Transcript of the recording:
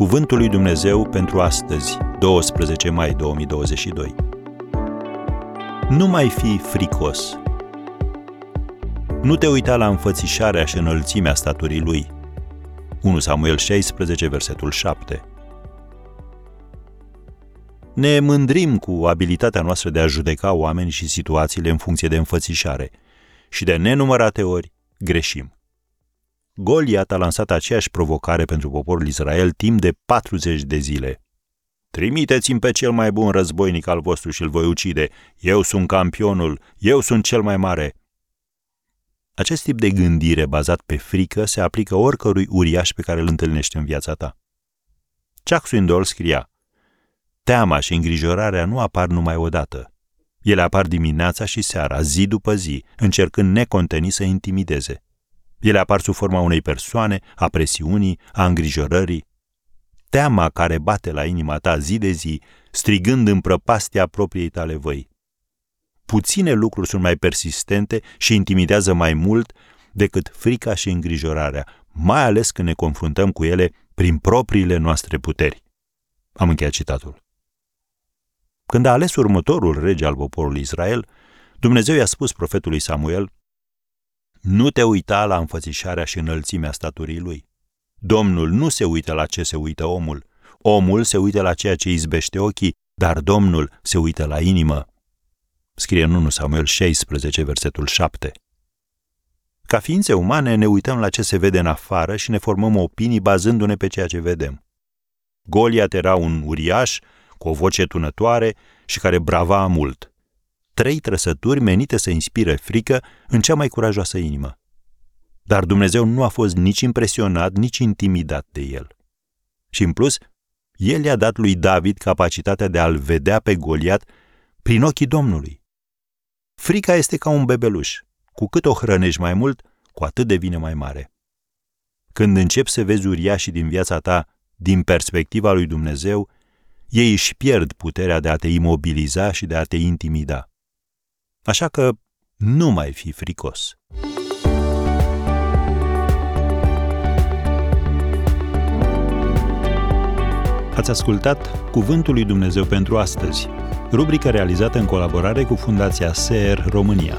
Cuvântul lui Dumnezeu pentru astăzi, 12 mai 2022. Nu mai fi fricos. Nu te uita la înfățișarea și înălțimea staturii lui. 1 Samuel 16, versetul 7. Ne mândrim cu abilitatea noastră de a judeca oameni și situațiile în funcție de înfățișare și de nenumărate ori greșim. Goliat a lansat aceeași provocare pentru poporul Israel timp de 40 de zile. Trimiteți-mi pe cel mai bun războinic al vostru și îl voi ucide. Eu sunt campionul, eu sunt cel mai mare. Acest tip de gândire bazat pe frică se aplică oricărui uriaș pe care îl întâlnești în viața ta. Chuck Swindoll scria, Teama și îngrijorarea nu apar numai odată. Ele apar dimineața și seara, zi după zi, încercând necontenit să intimideze. Ele apar sub forma unei persoane, a presiunii, a îngrijorării. Teama care bate la inima ta zi de zi, strigând în prăpastia propriei tale văi. Puține lucruri sunt mai persistente și intimidează mai mult decât frica și îngrijorarea, mai ales când ne confruntăm cu ele prin propriile noastre puteri. Am încheiat citatul. Când a ales următorul rege al poporului Israel, Dumnezeu i-a spus profetului Samuel, Nu te uita la înfățișarea și înălțimea staturii lui. Domnul nu se uită la ce se uită omul. Omul se uită la ceea ce izbește ochii, dar Domnul se uită la inimă. Scrie în 1 Samuel 16, versetul 7. Ca ființe umane ne uităm la ce se vede în afară și ne formăm opinii bazându-ne pe ceea ce vedem. Goliat era un uriaș cu o voce tunătoare și care brava mult. Trei trăsături menite să inspire frică în cea mai curajoasă inimă. Dar Dumnezeu nu a fost nici impresionat, nici intimidat de el. Și în plus, el i-a dat lui David capacitatea de a-l vedea pe Goliat prin ochii Domnului. Frica este ca un bebeluș. Cu cât o hrănești mai mult, cu atât devine mai mare. Când începi să vezi uriașii din viața ta din perspectiva lui Dumnezeu, ei își pierd puterea de a te imobiliza și de a te intimida. Așa că nu mai fi fricos. Ați ascultat Cuvântul lui Dumnezeu pentru astăzi, rubrica realizată în colaborare cu Fundația SER România.